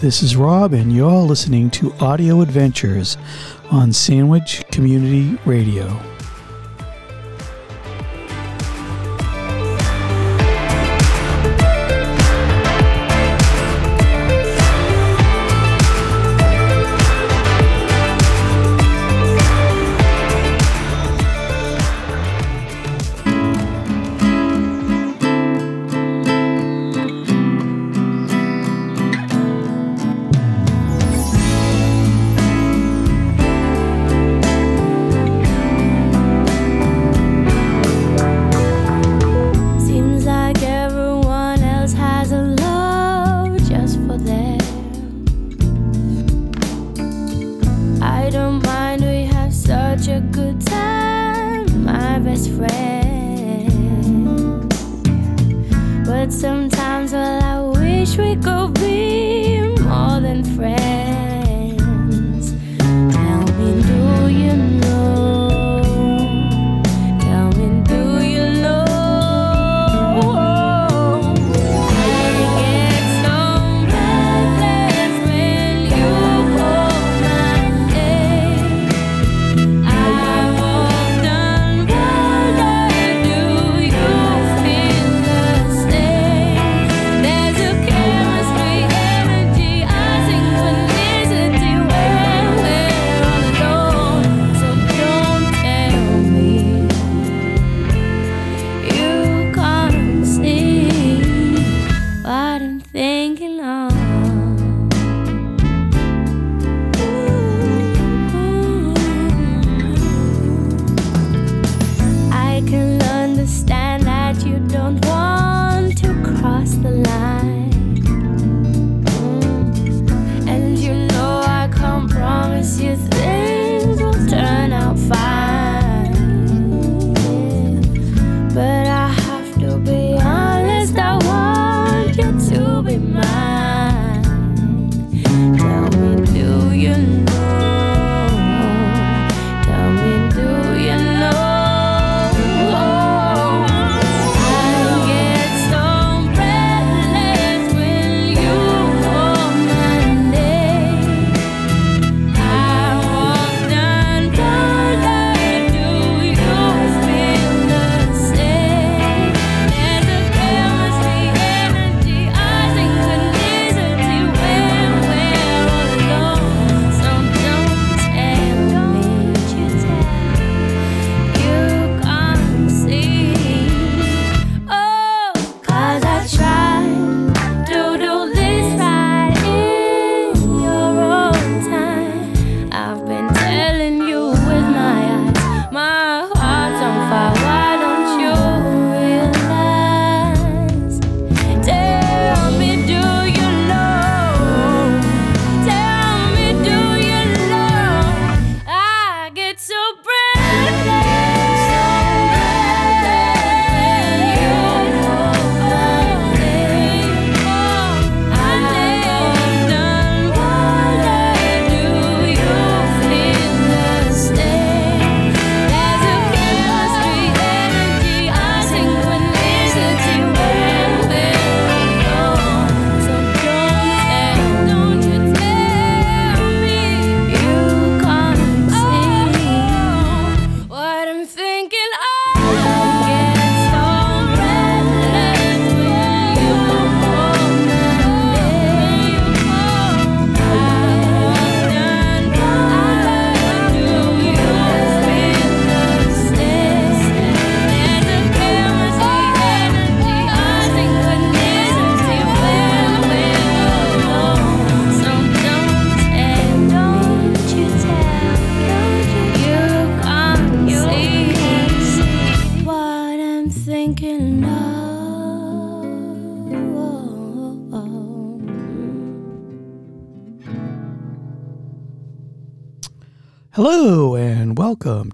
This is Rob, and you're listening to Audio Adventures on Sandwich Community Radio.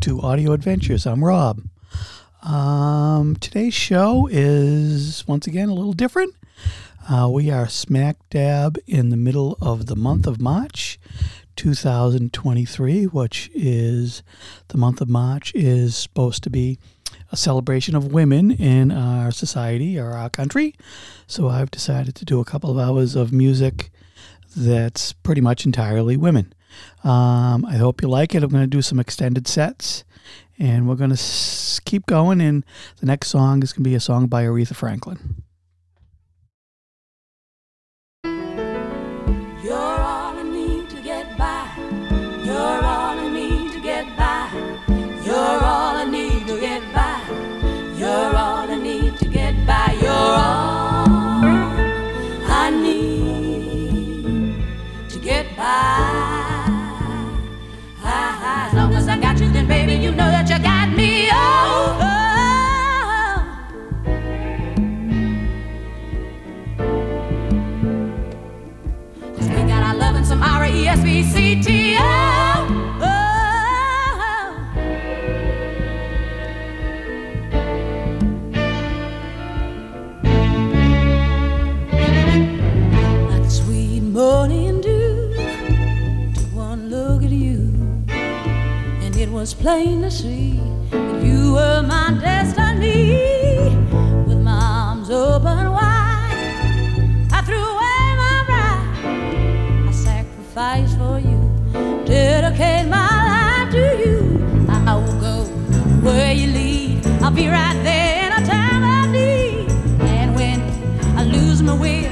to Audio Adventures. I'm Rob. Um, today's show is once again a little different. Uh, we are smack dab in the middle of the month of March, 2023, which is the month of March is supposed to be a celebration of women in our society or our country. So I've decided to do a couple of hours of music that's pretty much entirely women. Um, I hope you like it. I'm going to do some extended sets, and we're going to s- keep going. And the next song is going to be a song by Aretha Franklin. I need to get by. R E S V C T oh, oh. O. morning dew one look at you, and it was plain to see that you were my destiny with my arms open. sacrifice for you. Dedicate my life to you. I will go where you lead. I'll be right there in a time of need. And when I lose my way.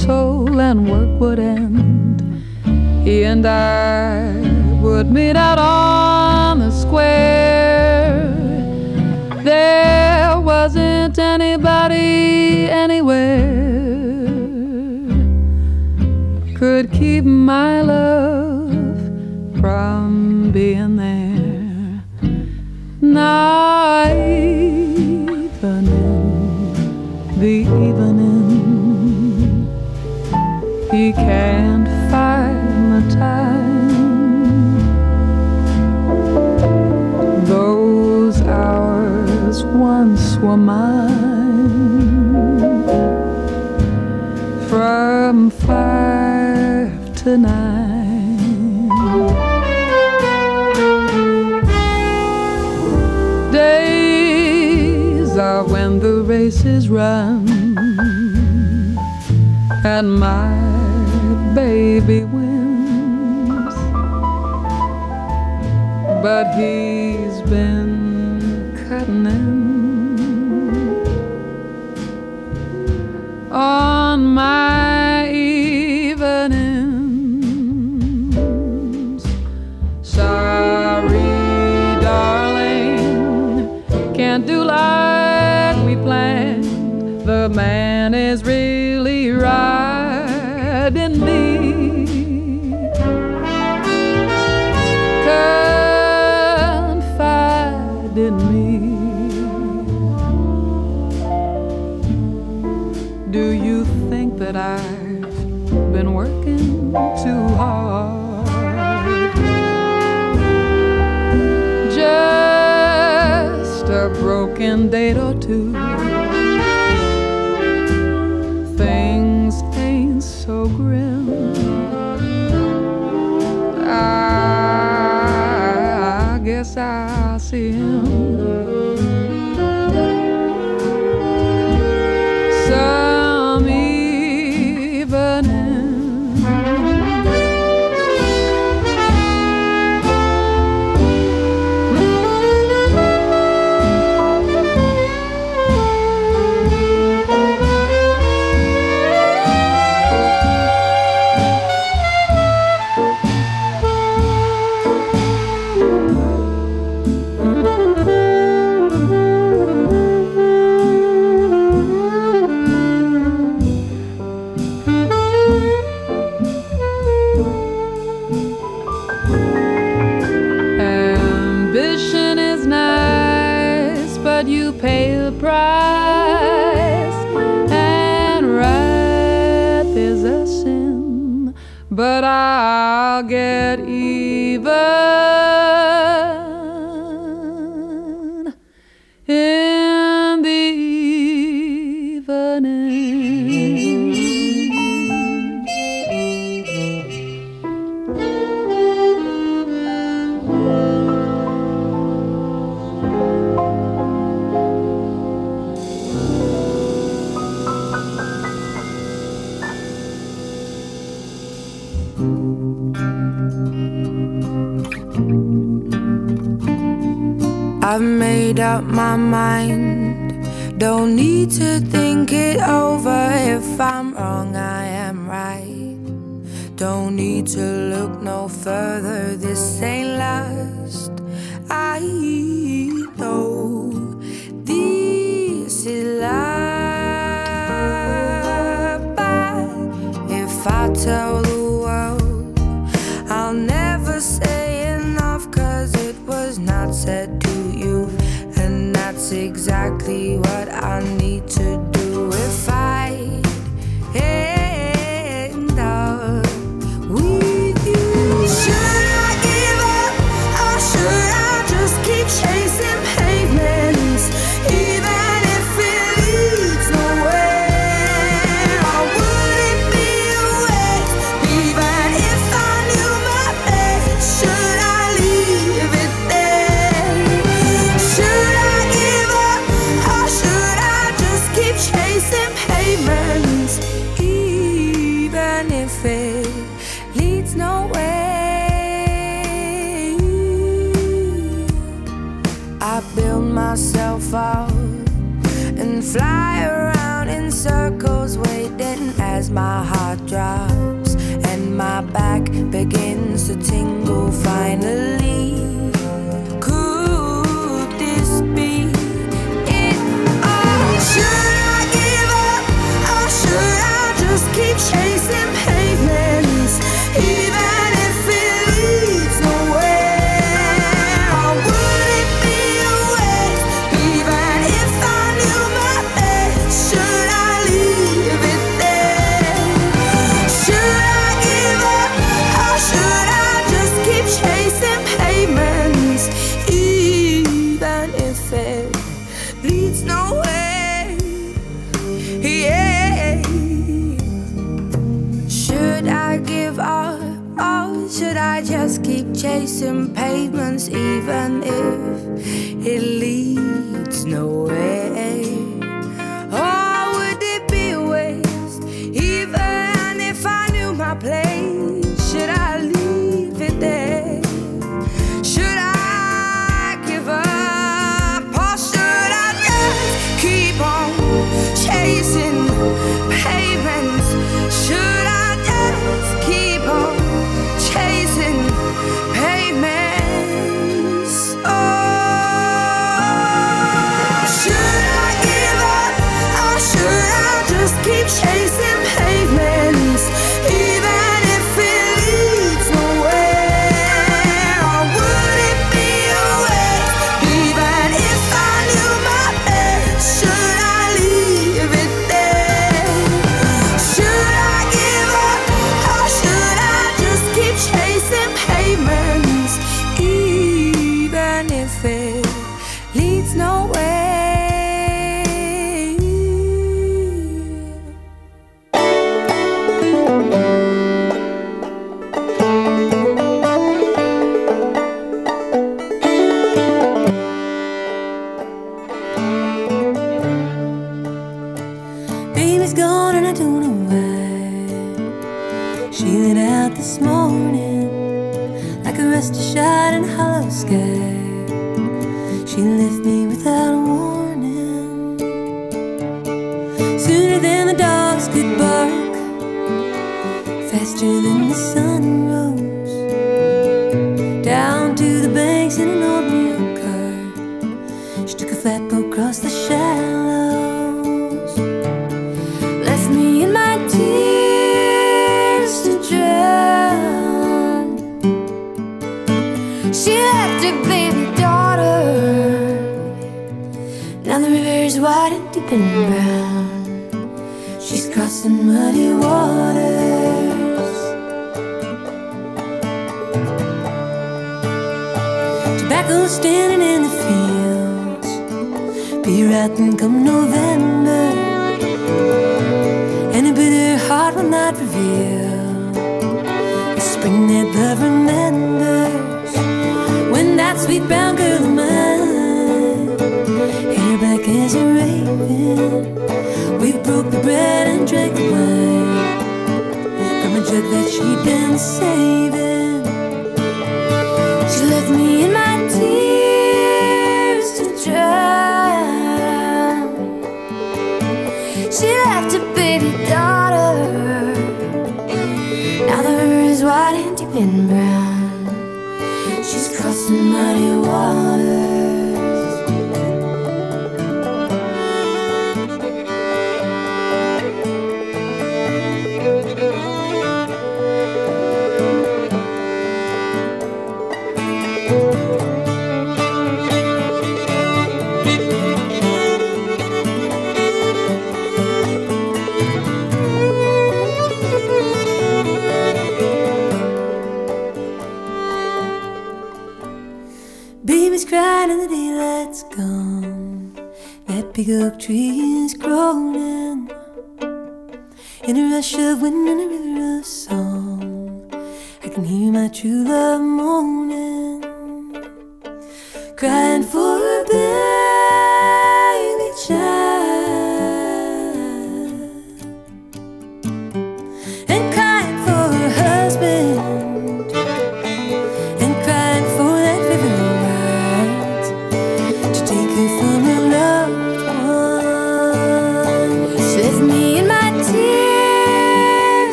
toll and work would end. He and I would meet out all. and. out my mind. Don't need to think it over. If I'm wrong, I am right. Don't need to look no further. This ain't love.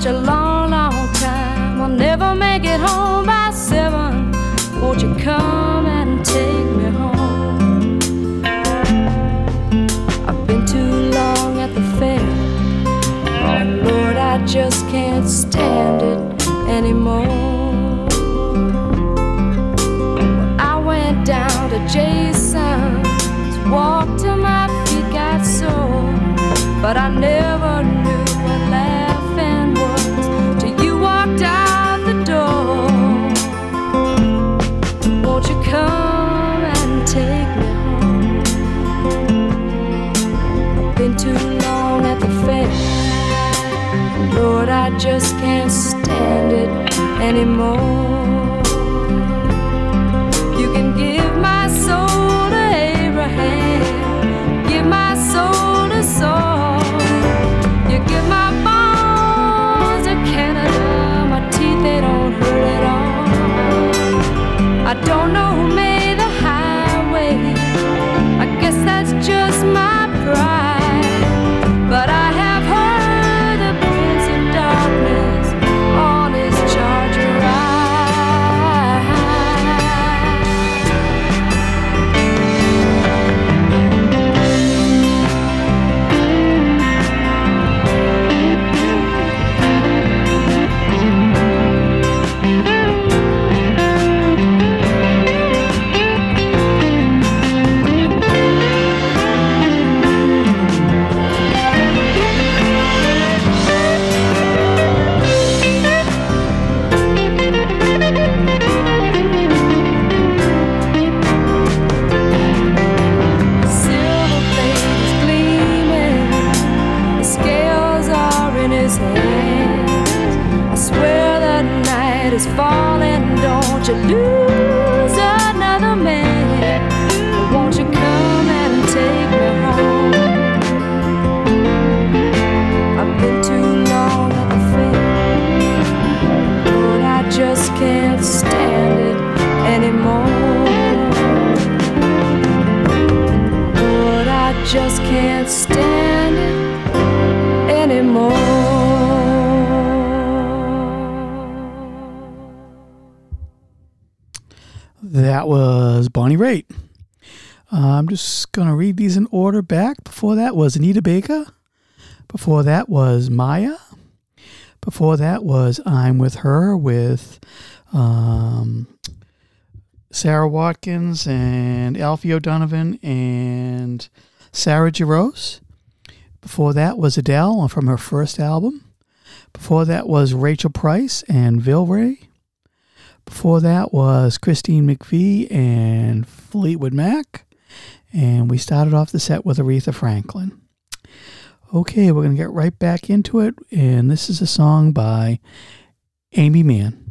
Such a Before that was Anita Baker. Before that was Maya. Before that was I'm With Her with um, Sara Watkins and Aoife O'Donovan and Sarah Jarosz. Before that was Adele from her first album. Before that was Rachel Price and Vilray. Before that was Christine McVie and Fleetwood Mac. And we started off the set with Aretha Franklin. Okay, we're going to get right back into it. And this is a song by Aimee Mann.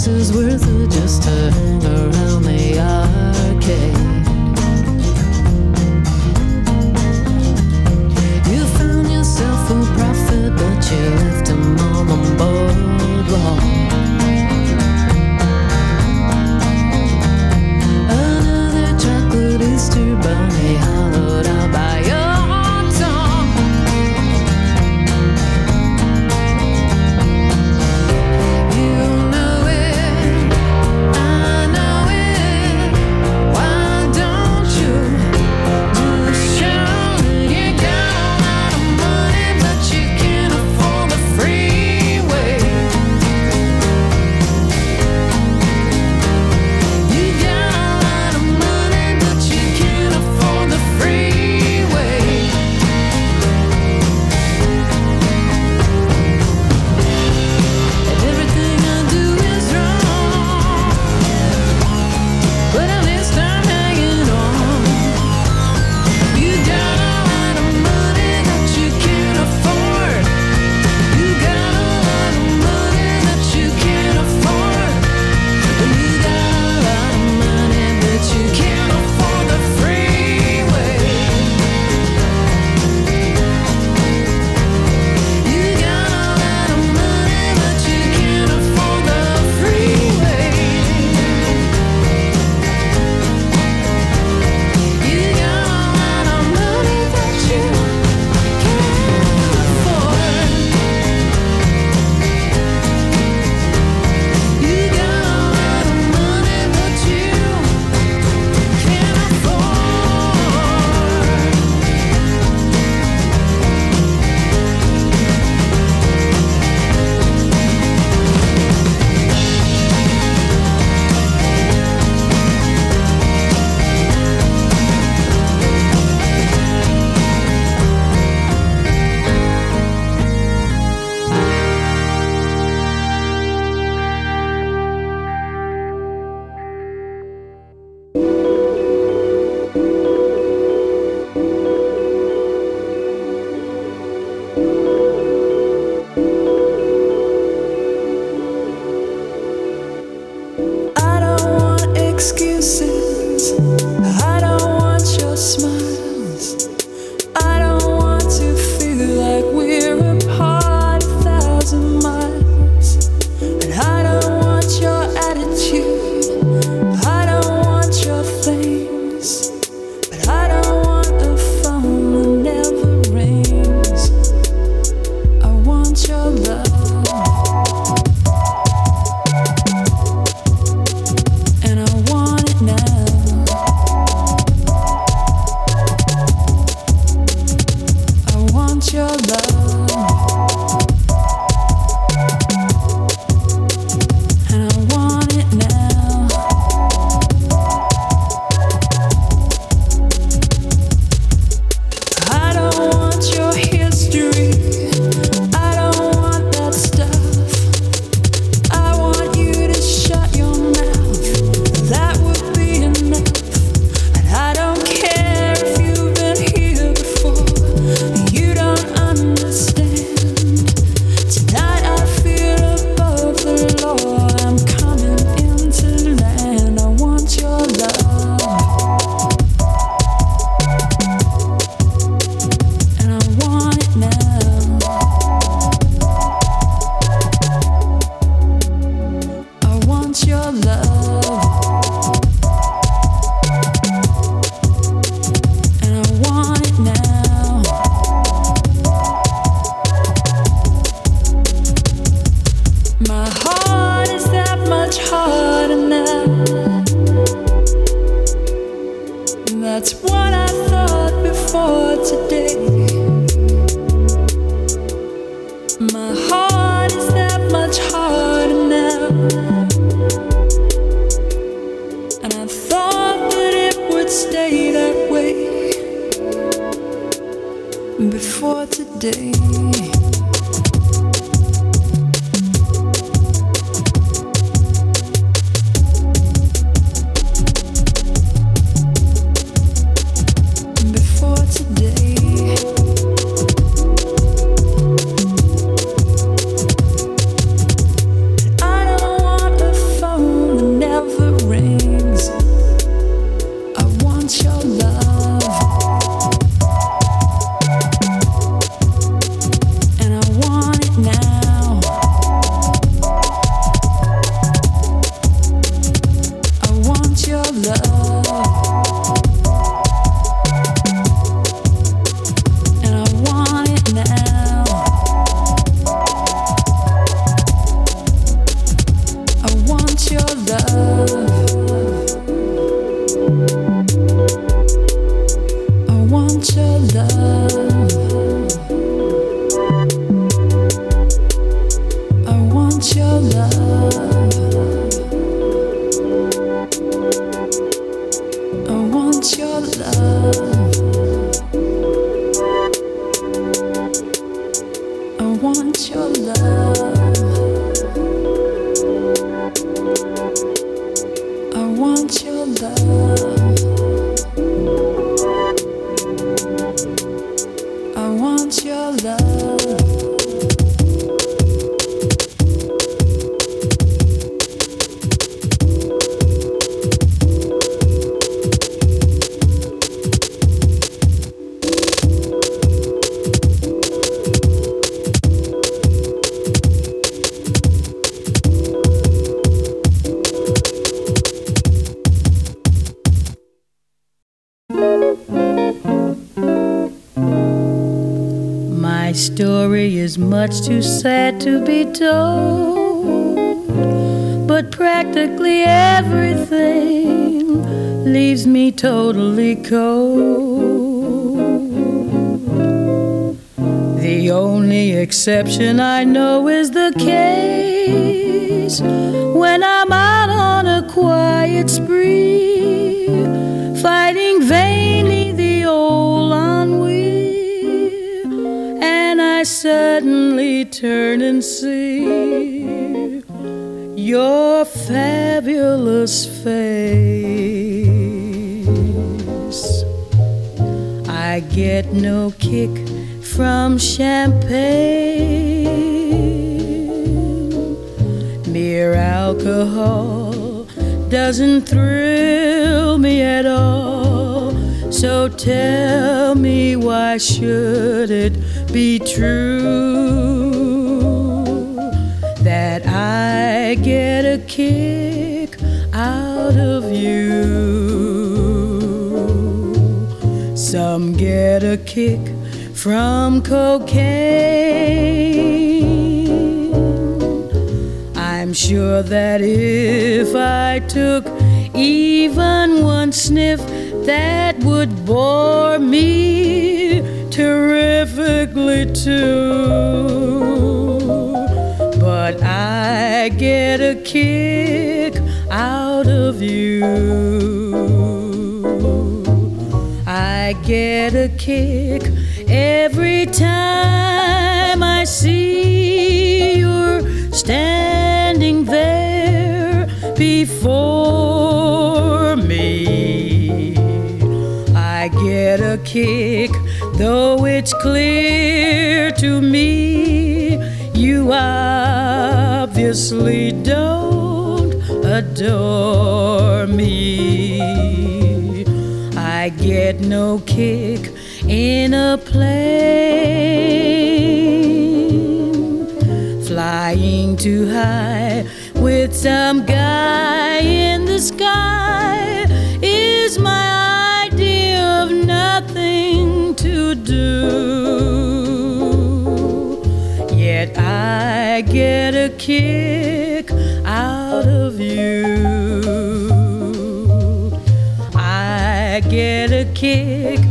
price is worth it just to much too sad to be told, but practically everything leaves me totally cold. The only exception I know champagne. Mere alcohol doesn't thrill me at all. So tell me why should it be true that I get a kick out of you? Some get a kick from cocaine. I'm sure that if I took even one sniff, that would bore me terrifically too. But I get a kick out of you. I get a kick every time I see you're standing there before me. I get a kick, though it's clear to me you obviously don't adore me. I get no kick in a plane, flying too high with some guy in the sky is my idea of nothing to do. Yet I get a kick out of you. I get a kick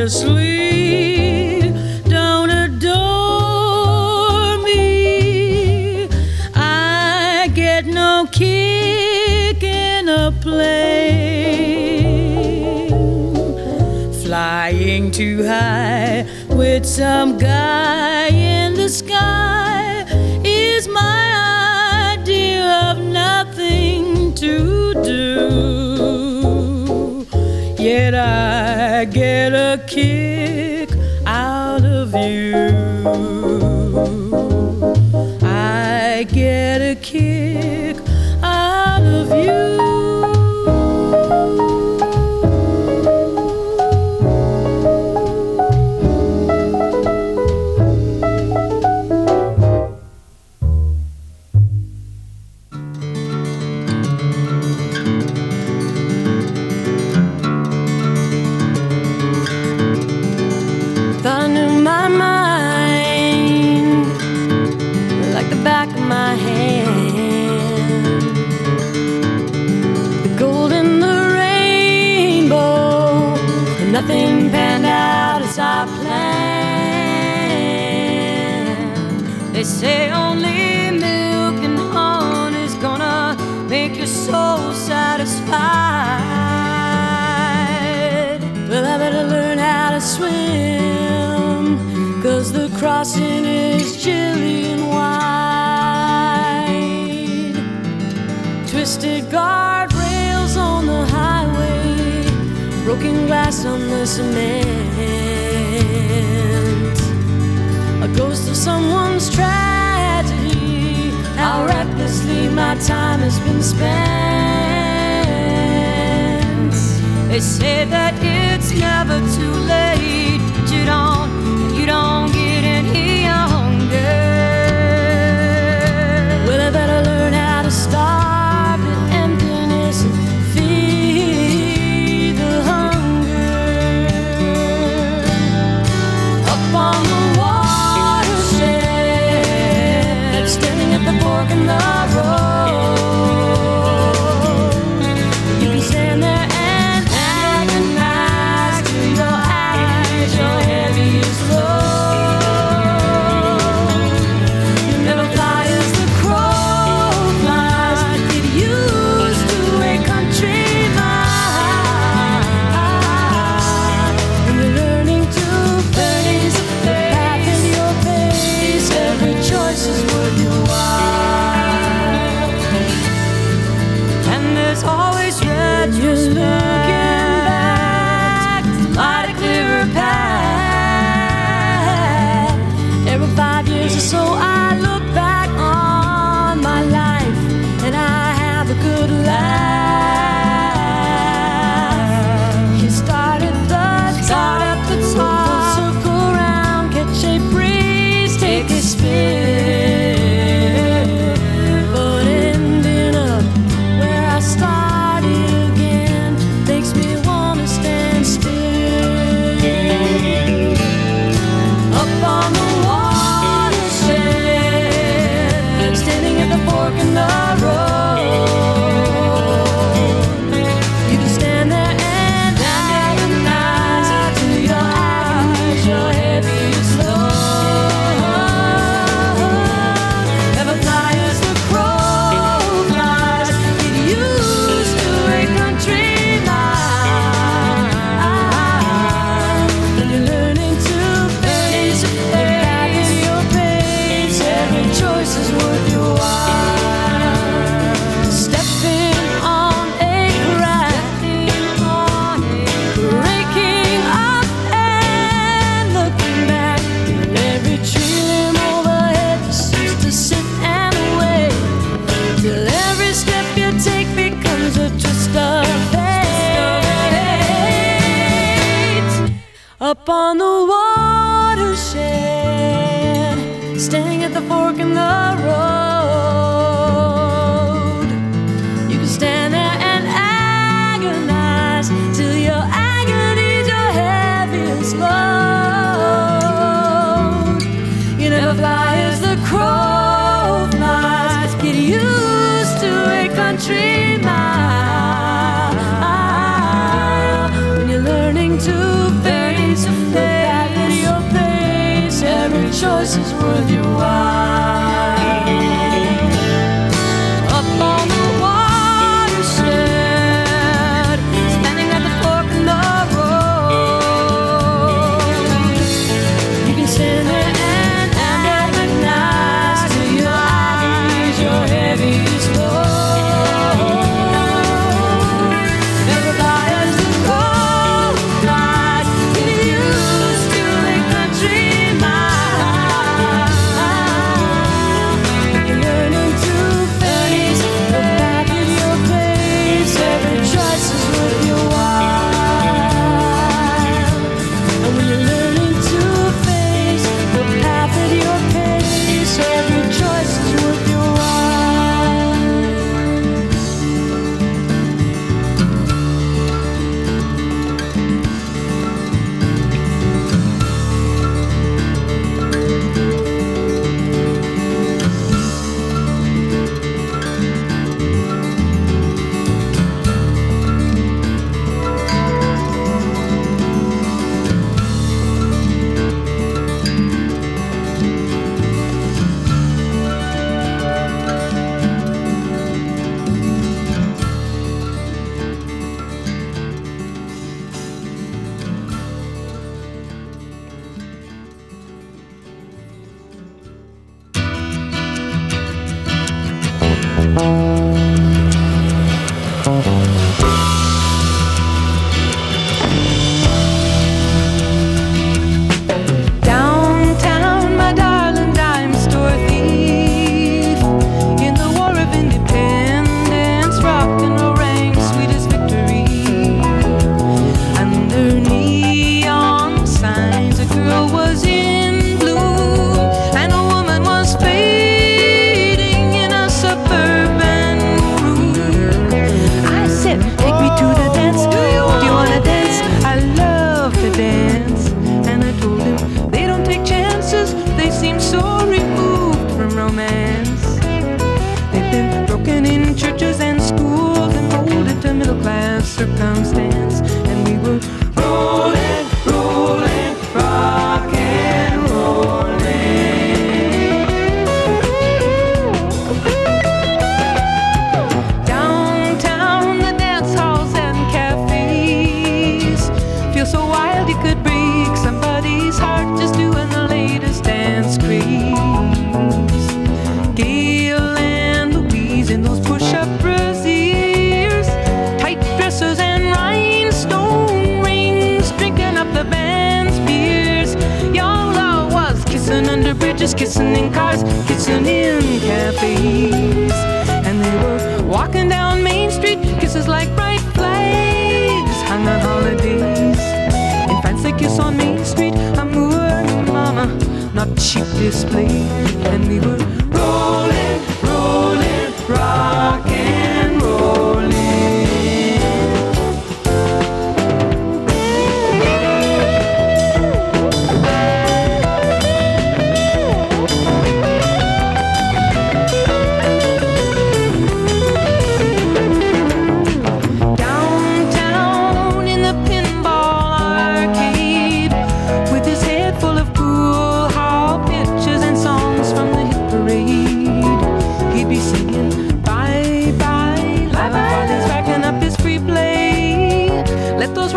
obviously don't adore me. I get no kick in a plane flying too high with some guy in the sky is my idea of nothing to do. Yet I get a kick out of you. Swim, cause the crossing is chilly and wide. Twisted guardrails on the highway, broken glass on the cement. A ghost of someone's tragedy, how recklessly my time has been spent. They say that it's never too late, you don't, you don't get any younger. Well, I better learn how to starve emptiness and feed the hunger. Up on the watershed, standing at the fork in the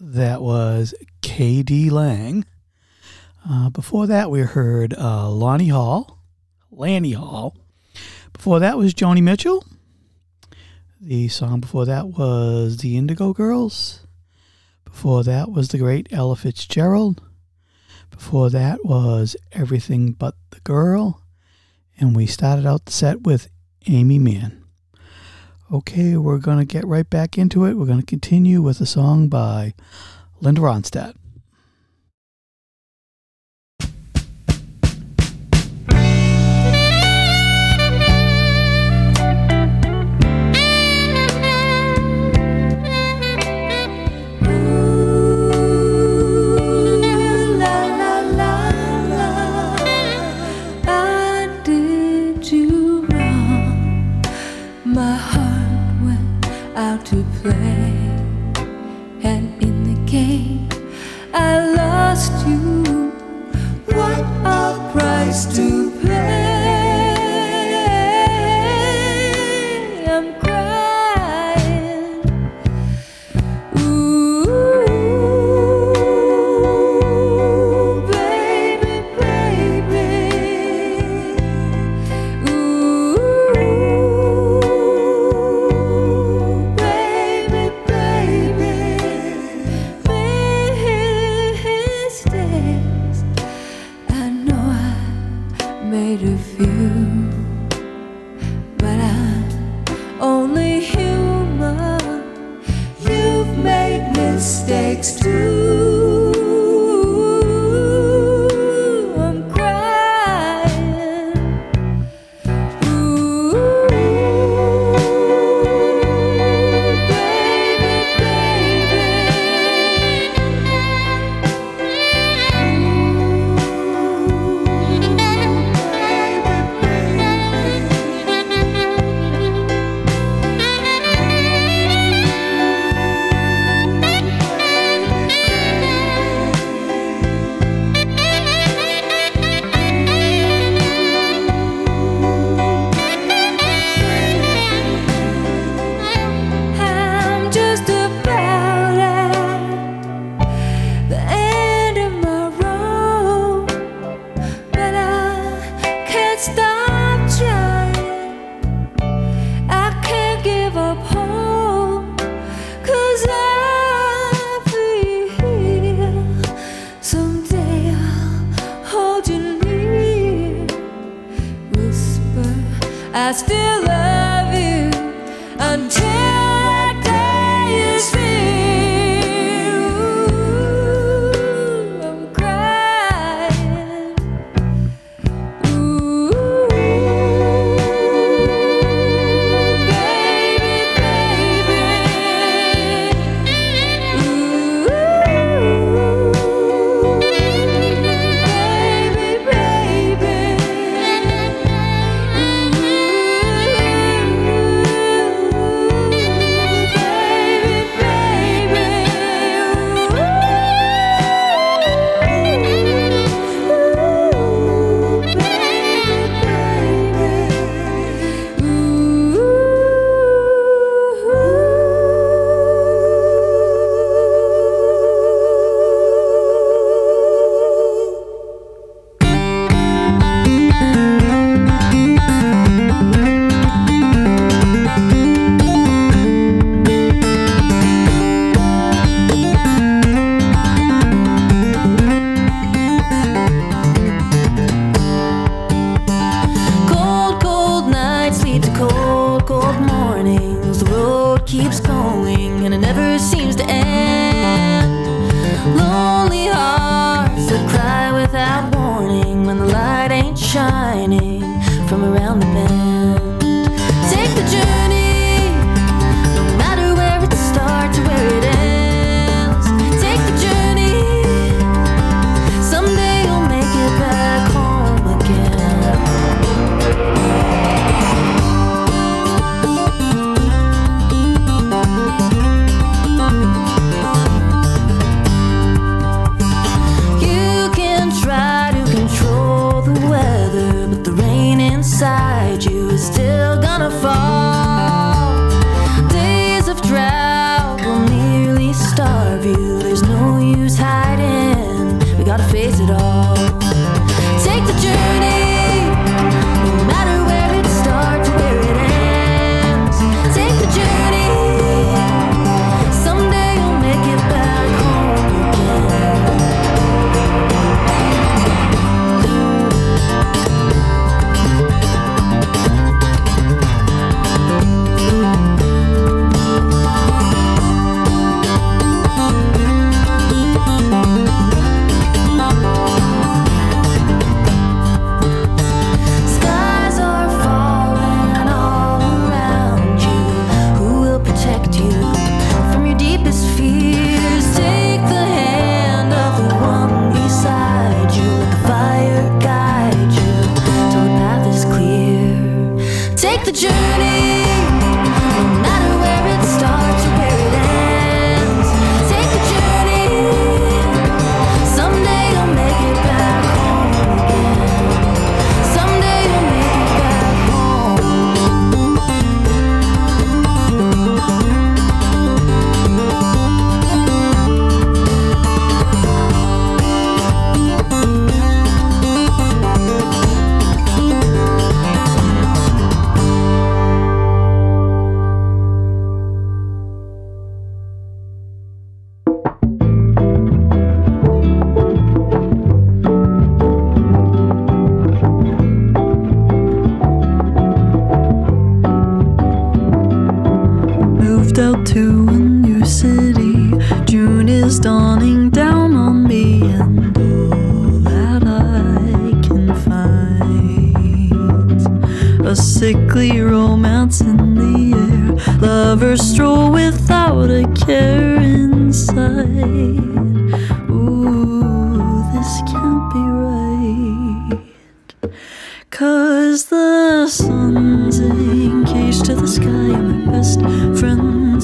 That was K.D. Lang. Uh, before that, we heard uh, Lonnie Hall, Lanny Hall. Before that was Joni Mitchell. The song before that was The Indigo Girls. Before that was the great Ella Fitzgerald. Before that was Everything But the Girl. And we started out the set with Aimee Mann. Okay, we're going to get right back into it. We're going to continue with a song by Linda Ronstadt.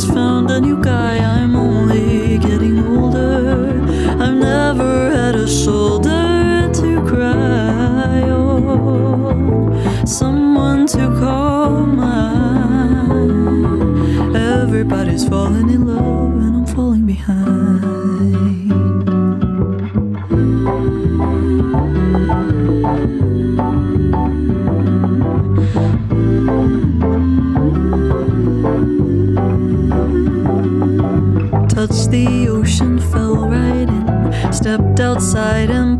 Found a new guy. Outside and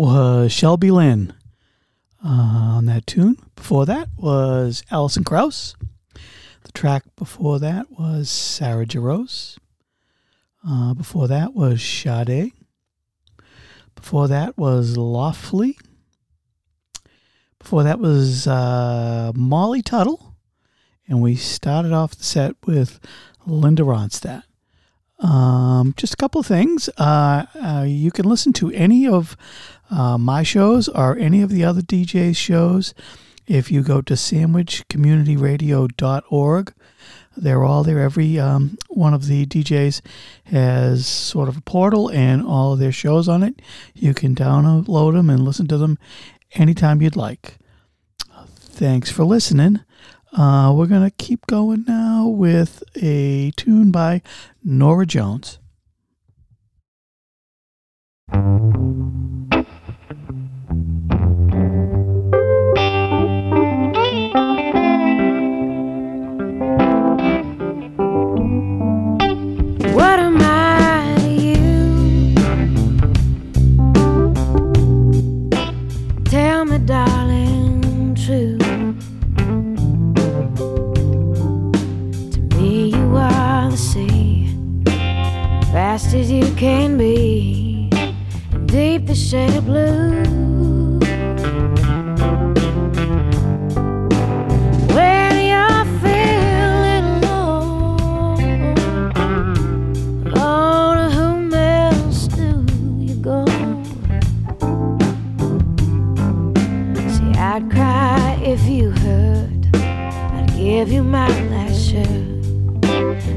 was Shelby Lynne uh, on that tune. Before that was Alison Krauss. The track before that was Sarah Jarosz. Uh, before that was Sade. Before that was Loftley. Before that was uh, Molly Tuttle. And we started off the set with Linda Ronstadt. Um, just a couple of things. Uh, uh, you can listen to any of uh, my shows or any of the other DJs' shows, if you go to sandwichcommunityradio.org, they're all there. Every um, one of the DJs has sort of a portal and all of their shows on it. You can download them and listen to them anytime you'd like. Thanks for listening. Uh, we're going to keep going now with a tune by Norah Jones. fast as you can be, deep the shade of blue. When you alone, alone to whom else do you go? See, I'd cry if you hurt. I'd give you my last shirt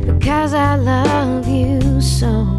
because I love you so.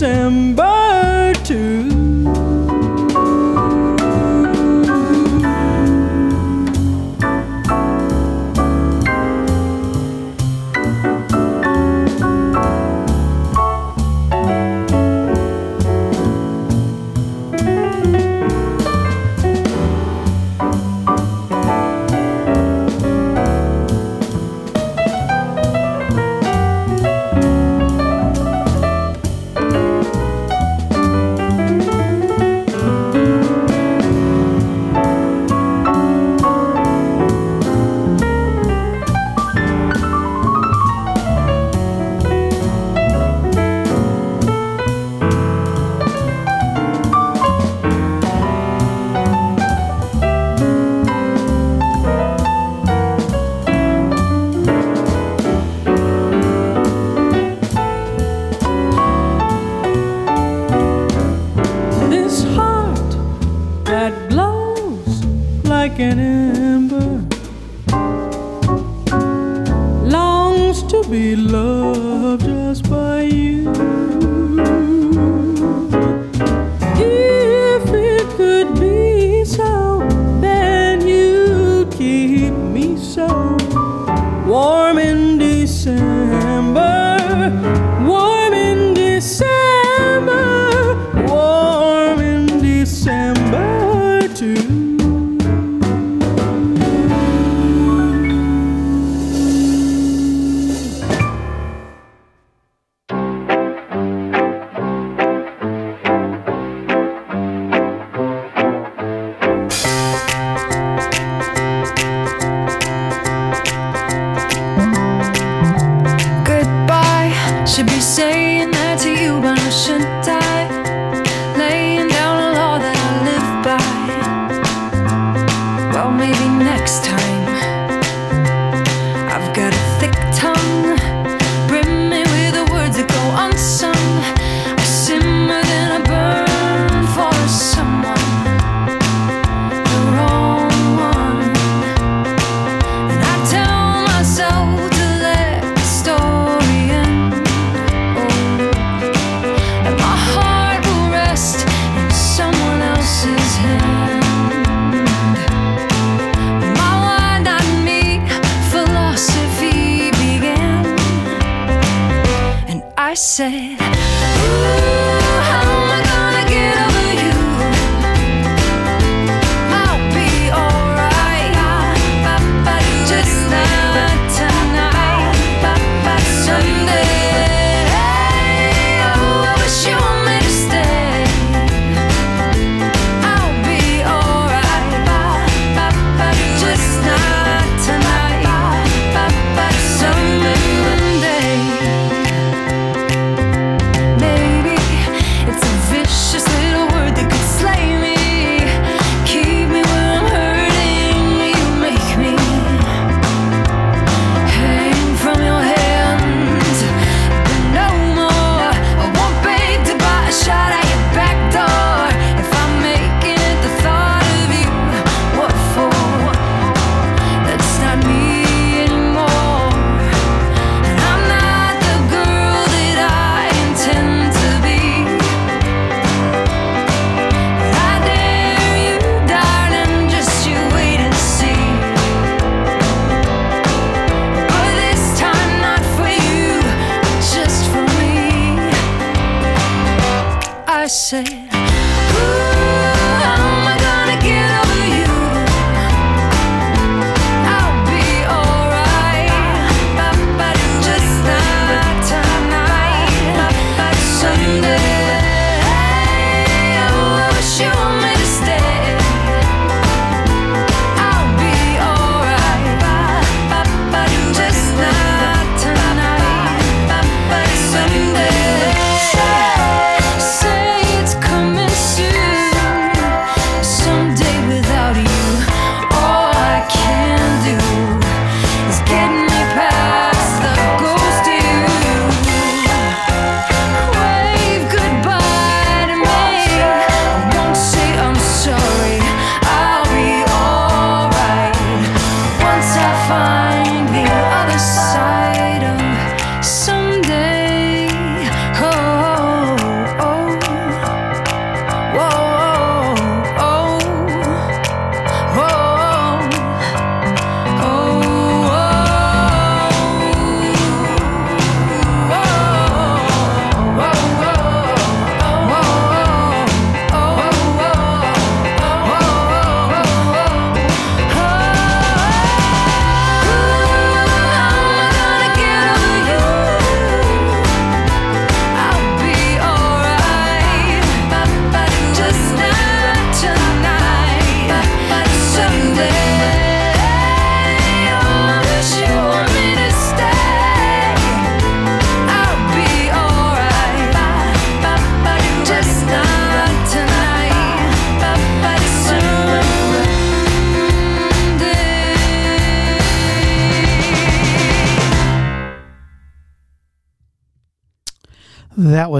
December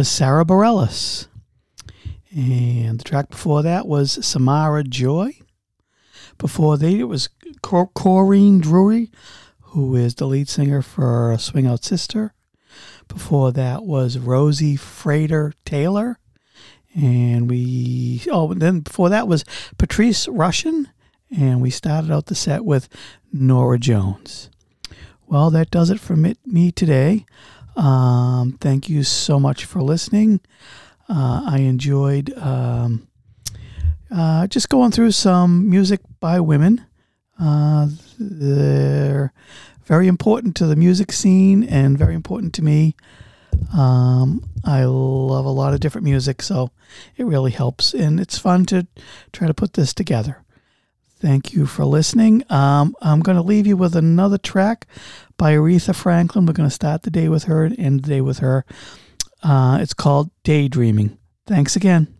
was Sara Bareilles. And the track before that was Samara Joy. Before that, it was Cor- Corinne Drewery, who is the lead singer for Swing Out Sister. Before that was Rosie Frater Taylor. And we, oh, then before that was Patrice Rushen. And we started out the set with Norah Jones. Well, that does it for me, me today. Um, thank you so much for listening. Uh, I enjoyed um, uh, just going through some music by women. Uh, they're very important to the music scene and very important to me. Um, I love a lot of different music, so it really helps, and it's fun to try to put this together. Thank you for listening. Um, I'm going to leave you with another track by Aretha Franklin. We're going to start the day with her and end the day with her. Uh, it's called Daydreaming. Thanks again.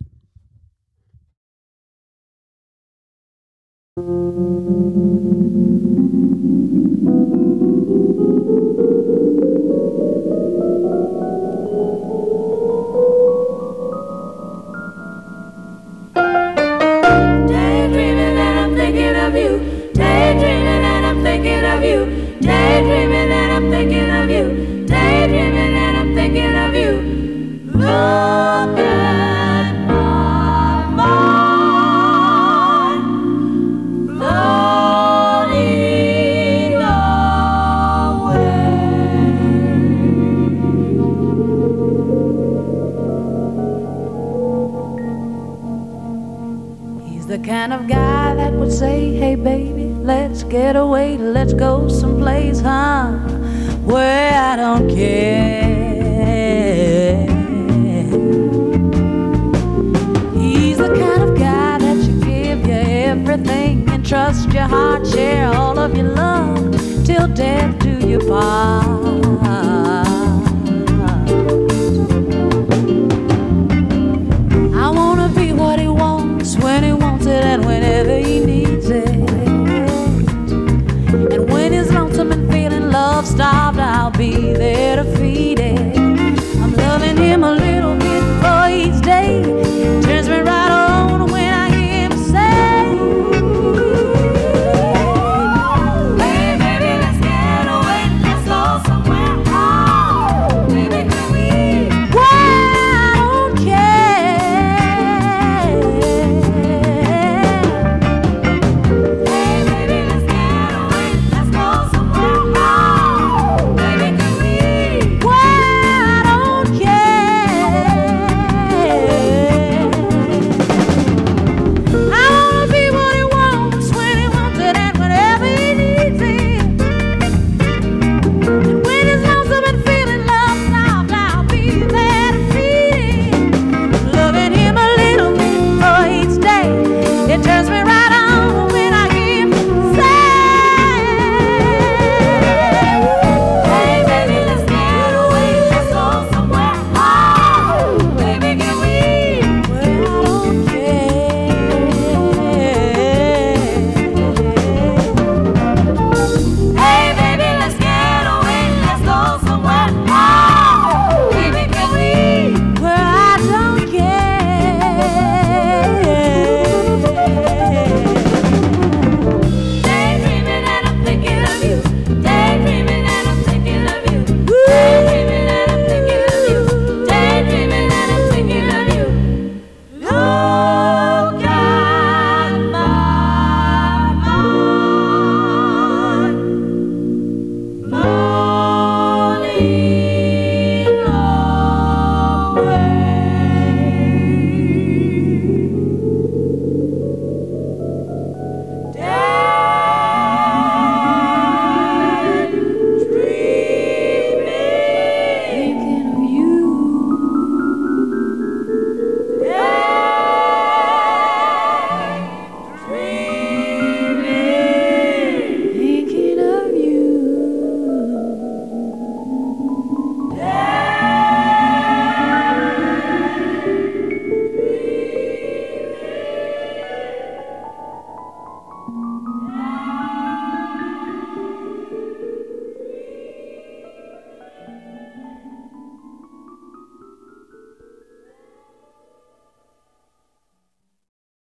Let's get away, let's go someplace, huh? Where I don't care. He's the kind of guy that you give you everything and trust your heart, share all of your love till death do you part.